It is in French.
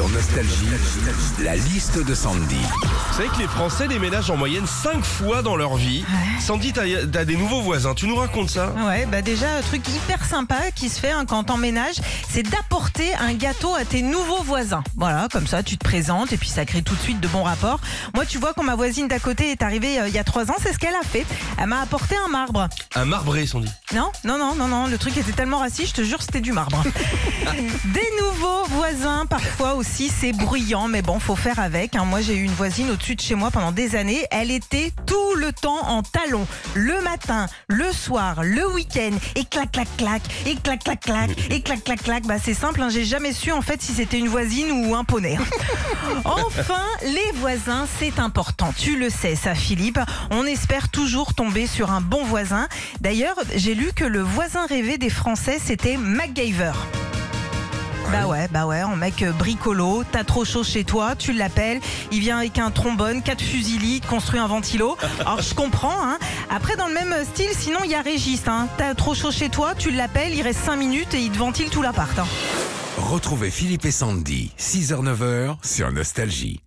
Sur Nostalgie, la liste de Sandy. Vous savez que les Français déménagent en moyenne 5 fois dans leur vie. Sandy, t'as t'as des nouveaux voisins. Tu nous racontes ça Ouais, bah déjà, un truc hyper sympa qui se fait hein, quand t'emménages, c'est d'apporter un gâteau à tes nouveaux voisins. Voilà, comme ça, tu te présentes et puis ça crée tout de suite de bons rapports. Moi, tu vois, quand ma voisine d'à côté est arrivée euh, il y a trois ans, c'est ce qu'elle a fait. Elle m'a apporté un marbre. Un marbré, Sandy. Non, non, non, non, non, le truc était tellement raciste, je te jure, c'était du marbre. Des nouveaux voisins, parfois aussi, c'est bruyant, mais bon, faut faire avec. hein. Moi, j'ai eu une voisine au-dessus de chez moi pendant des années. Elle était tout le temps en talons, le matin, le soir, le week-end, et clac, clac, clac, et clac, clac, clac, et clac, clac, clac. Bah, c'est simple, hein, j'ai jamais su en fait si c'était une voisine ou un poney. Enfin, les voisins, c'est important. Tu le sais, ça, Philippe. On espère toujours tomber sur un bon voisin. D'ailleurs, j'ai lu que le voisin rêvé des Français, c'était MacGyver. Bah ouais, bah ouais, en mec euh, bricolo, t'as trop chaud chez toi, tu l'appelles, il vient avec un trombone, quatre te construit un ventilo. Alors je comprends, hein. Après, dans le même style, sinon il y a Régis, hein. T'as trop chaud chez toi, tu l'appelles, il reste 5 minutes et il te ventile tout l'appart. hein. Retrouvez Philippe et Sandy, 6h-9h sur Nostalgie.